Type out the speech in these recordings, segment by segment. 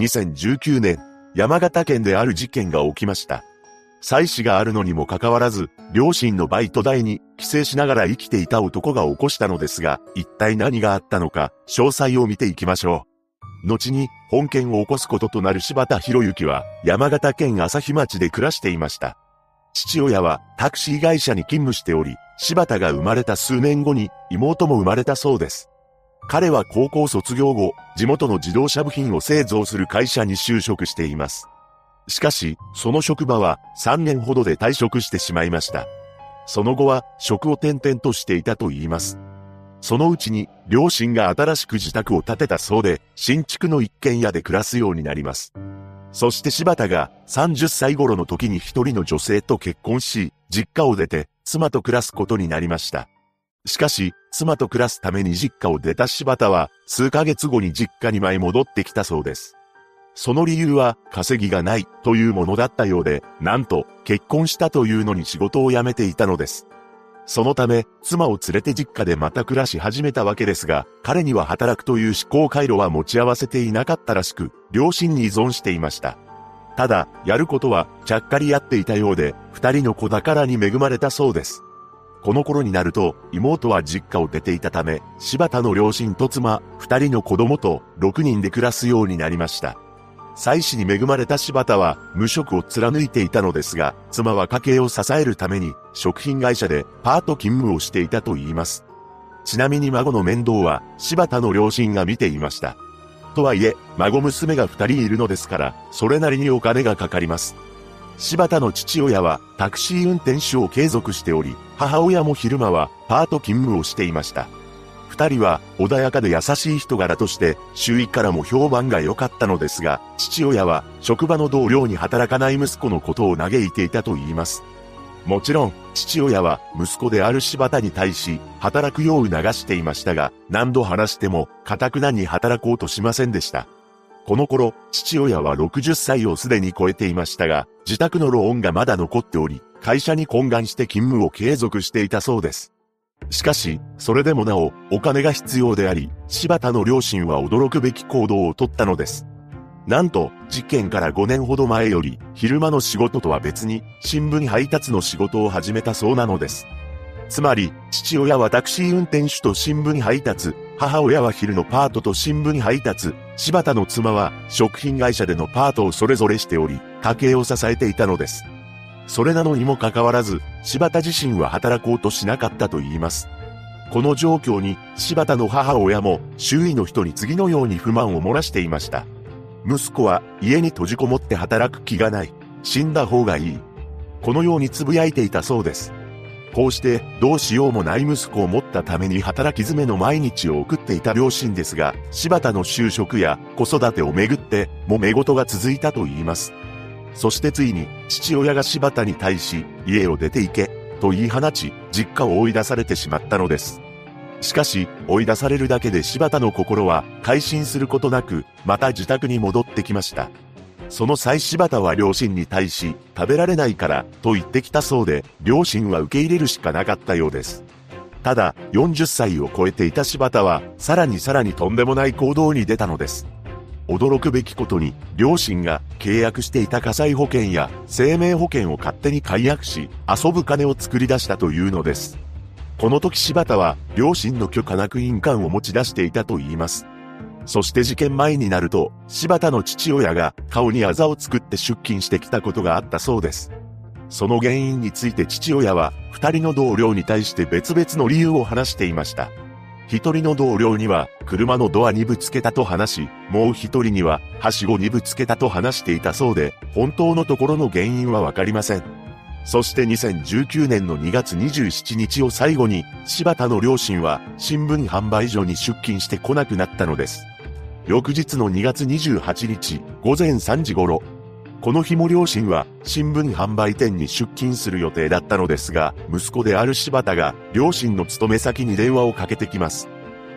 2019年、山形県である事件が起きました。妻子があるのにもかかわらず、両親のバイト代に帰省しながら生きていた男が起こしたのですが、一体何があったのか、詳細を見ていきましょう。後に、本件を起こすこととなる柴田博之は、山形県朝日町で暮らしていました。父親はタクシー会社に勤務しており、柴田が生まれた数年後に妹も生まれたそうです。彼は高校卒業後、地元の自動車部品を製造する会社に就職しています。しかし、その職場は3年ほどで退職してしまいました。その後は職を転々としていたと言います。そのうちに両親が新しく自宅を建てたそうで、新築の一軒家で暮らすようになります。そして柴田が30歳頃の時に一人の女性と結婚し、実家を出て妻と暮らすことになりました。しかし、妻と暮らすために実家を出た柴田は、数ヶ月後に実家に舞い戻ってきたそうです。その理由は稼ぎがないというものだったようで、なんと結婚したというのに仕事を辞めていたのです。そのため、妻を連れて実家でまた暮らし始めたわけですが、彼には働くという思考回路は持ち合わせていなかったらしく、両親に依存していました。ただ、やることはちゃっかりやっていたようで、二人の子宝に恵まれたそうです。この頃になると、妹は実家を出ていたため、柴田の両親と妻、二人の子供と六人で暮らすようになりました。妻子に恵まれた柴田は無職を貫いていたのですが、妻は家計を支えるために食品会社でパート勤務をしていたと言います。ちなみに孫の面倒は柴田の両親が見ていました。とはいえ、孫娘が二人いるのですから、それなりにお金がかかります。柴田の父親はタクシー運転手を継続しており、母親も昼間はパート勤務をしていました。二人は穏やかで優しい人柄として周囲からも評判が良かったのですが、父親は職場の同僚に働かない息子のことを嘆いていたと言います。もちろん、父親は息子である柴田に対し、働くよう促していましたが、何度話しても、堅くなに働こうとしませんでした。この頃、父親は60歳をすでに超えていましたが、自宅のローンがまだ残っており、会社に懇願して勤務を継続していたそうです。しかし、それでもなお、お金が必要であり、柴田の両親は驚くべき行動をとったのです。なんと、事件から5年ほど前より、昼間の仕事とは別に、新聞配達の仕事を始めたそうなのです。つまり、父親はタクシー運転手と新聞配達、母親は昼のパートと新聞配達、柴田の妻は食品会社でのパートをそれぞれしており、家計を支えていたのです。それなのにもかかわらず、柴田自身は働こうとしなかったと言います。この状況に、柴田の母親も周囲の人に次のように不満を漏らしていました。息子は家に閉じこもって働く気がない。死んだ方がいい。このように呟いていたそうです。こうしてどうしようもない息子を持ったために働き詰めの毎日を送っていた両親ですが、柴田の就職や子育てをめぐって揉め事が続いたと言います。そしてついに、父親が柴田に対し、家を出て行け、と言い放ち、実家を追い出されてしまったのです。しかし、追い出されるだけで柴田の心は、改心することなく、また自宅に戻ってきました。その際柴田は両親に対し、食べられないから、と言ってきたそうで、両親は受け入れるしかなかったようです。ただ、40歳を超えていた柴田は、さらにさらにとんでもない行動に出たのです。驚くべきことに、両親が契約していた火災保険や生命保険を勝手に解約し、遊ぶ金を作り出したというのです。この時柴田は、両親の許可なく印鑑を持ち出していたと言います。そして事件前になると、柴田の父親が顔にあざを作って出勤してきたことがあったそうです。その原因について父親は、二人の同僚に対して別々の理由を話していました。一人の同僚には車のドアにぶつけたと話し、もう一人にははしごにぶつけたと話していたそうで、本当のところの原因はわかりません。そして2019年の2月27日を最後に、柴田の両親は新聞販売所に出勤してこなくなったのです。翌日の2月28日午前3時頃、この日も両親は新聞販売店に出勤する予定だったのですが、息子である柴田が両親の勤め先に電話をかけてきます。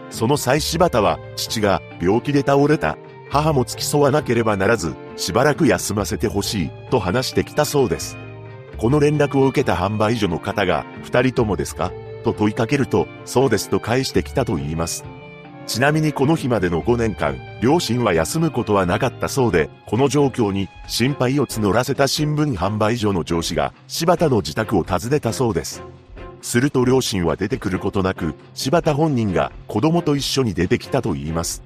その際柴田は父が病気で倒れた。母も付き添わなければならず、しばらく休ませてほしいと話してきたそうです。この連絡を受けた販売所の方が、二人ともですか？と問いかけると、そうですと返してきたと言います。ちなみにこの日までの5年間、両親は休むことはなかったそうで、この状況に心配を募らせた新聞販売所の上司が柴田の自宅を訪ねたそうです。すると両親は出てくることなく、柴田本人が子供と一緒に出てきたと言います。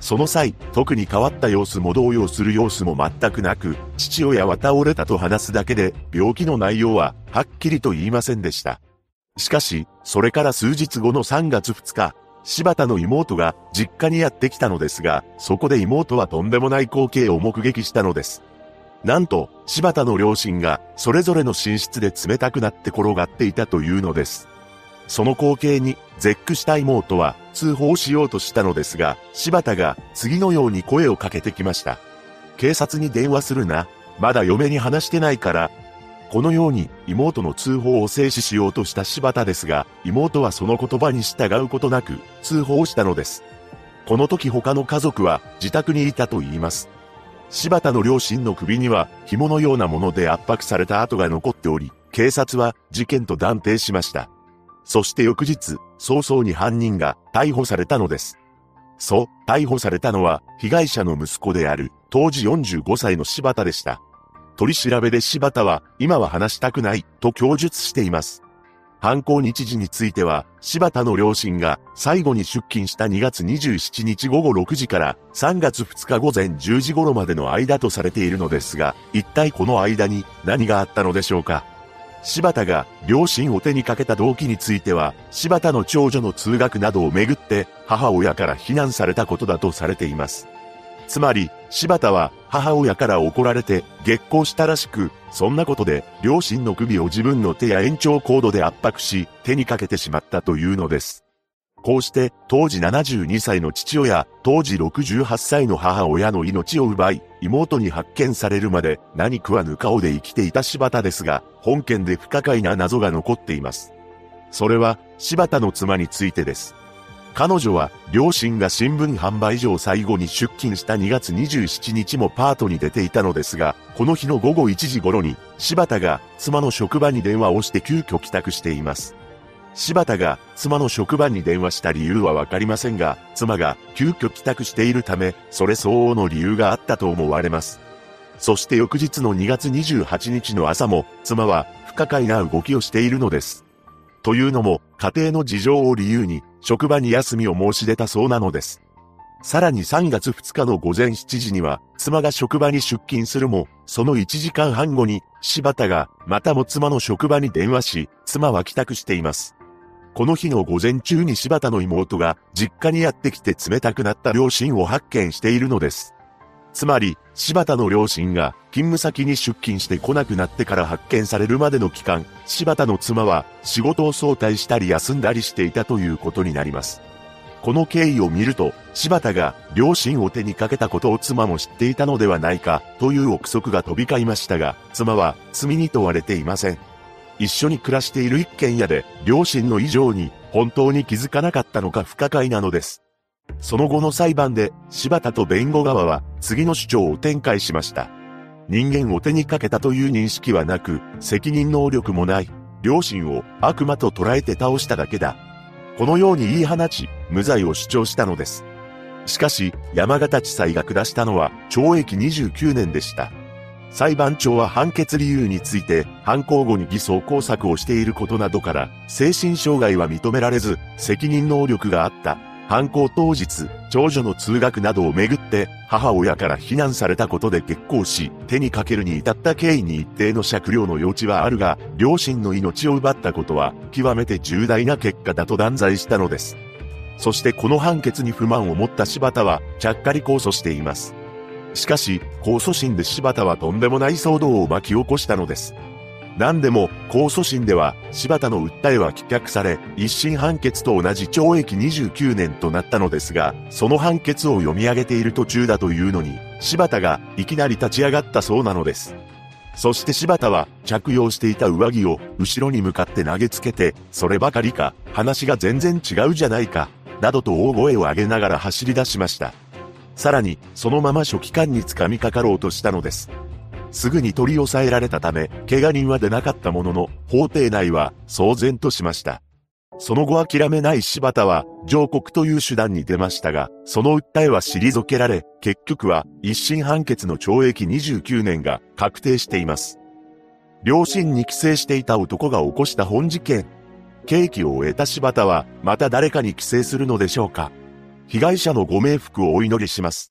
その際、特に変わった様子も動揺する様子も全くなく、父親は倒れたと話すだけで、病気の内容ははっきりと言いませんでした。しかし、それから数日後の3月2日、柴田の妹が実家にやってきたのですが、そこで妹はとんでもない光景を目撃したのです。なんと、柴田の両親がそれぞれの寝室で冷たくなって転がっていたというのです。その光景に絶句した妹は通報しようとしたのですが、柴田が次のように声をかけてきました。警察に電話するな。まだ嫁に話してないから。このように妹の通報を制止しようとした柴田ですが、妹はその言葉に従うことなく通報したのです。この時他の家族は自宅にいたと言います。柴田の両親の首には紐のようなもので圧迫された跡が残っており、警察は事件と断定しました。そして翌日、早々に犯人が逮捕されたのです。そう、逮捕されたのは被害者の息子である当時45歳の柴田でした。取り調べで柴田は今は話したくないと供述しています。犯行日時については、柴田の両親が最後に出勤した2月27日午後6時から3月2日午前10時頃までの間とされているのですが、一体この間に何があったのでしょうか柴田が両親を手にかけた動機については、柴田の長女の通学などをめぐって母親から非難されたことだとされています。つまり、柴田は母親から怒られて激高したらしく、そんなことで両親の首を自分の手や延長コードで圧迫し、手にかけてしまったというのです。こうして当時72歳の父親、当時68歳の母親の命を奪い、妹に発見されるまで何食わぬ顔で生きていた柴田ですが、本件で不可解な謎が残っています。それは柴田の妻についてです。彼女は両親が新聞販売所を最後に出勤した2月27日もパートに出ていたのですが、この日の午後1時頃に柴田が妻の職場に電話をして急遽帰宅しています。柴田が妻の職場に電話した理由はわかりませんが、妻が急遽帰宅しているため、それ相応の理由があったと思われます。そして翌日の2月28日の朝も、妻は不可解な動きをしているのです。というのも、家庭の事情を理由に、職場に休みを申し出たそうなのです。さらに3月2日の午前7時には、妻が職場に出勤するも、その1時間半後に、柴田が、またも妻の職場に電話し、妻は帰宅しています。この日の午前中に柴田の妹が、実家にやってきて冷たくなった両親を発見しているのです。つまり、柴田の両親が勤務先に出勤して来なくなってから発見されるまでの期間、柴田の妻は仕事を早退したり休んだりしていたということになります。この経緯を見ると、柴田が両親を手にかけたことを妻も知っていたのではないかという憶測が飛び交いましたが、妻は罪に問われていません。一緒に暮らしている一軒家で両親の異常に本当に気づかなかったのか不可解なのです。その後の裁判で、柴田と弁護側は次の主張を展開しました。人間を手にかけたという認識はなく、責任能力もない。両親を悪魔と捉えて倒しただけだ。このように言い放ち、無罪を主張したのです。しかし、山形地裁が下したのは懲役29年でした。裁判長は判決理由について、犯行後に偽装工作をしていることなどから、精神障害は認められず、責任能力があった犯行当日、長女の通学などをめぐって母親から非難されたことで結婚し、手にかけるに至った経緯に一定の酌量の余地はあるが、両親の命を奪ったことは極めて重大な結果だと断罪したのです。そしてこの判決に不満を持った柴田は、ちゃっかり控訴しています。しかし、控訴審で柴田はとんでもない騒動を巻き起こしたのです。何でも、控訴審では、柴田の訴えは棄却され、一審判決と同じ懲役29年となったのですが、その判決を読み上げている途中だというのに、柴田がいきなり立ち上がったそうなのです。そして柴田は着用していた上着を後ろに向かって投げつけて、そればかりか、話が全然違うじゃないか、などと大声を上げながら走り出しました。さらに、そのまま書記官に掴みかかろうとしたのです。すぐに取り押さえられたため、怪我人は出なかったものの、法廷内は騒然としました。その後諦めない柴田は上告という手段に出ましたが、その訴えは退けられ、結局は一審判決の懲役29年が確定しています。両親に寄生していた男が起こした本事件。刑期を終えた柴田はまた誰かに寄生するのでしょうか被害者のご冥福をお祈りします。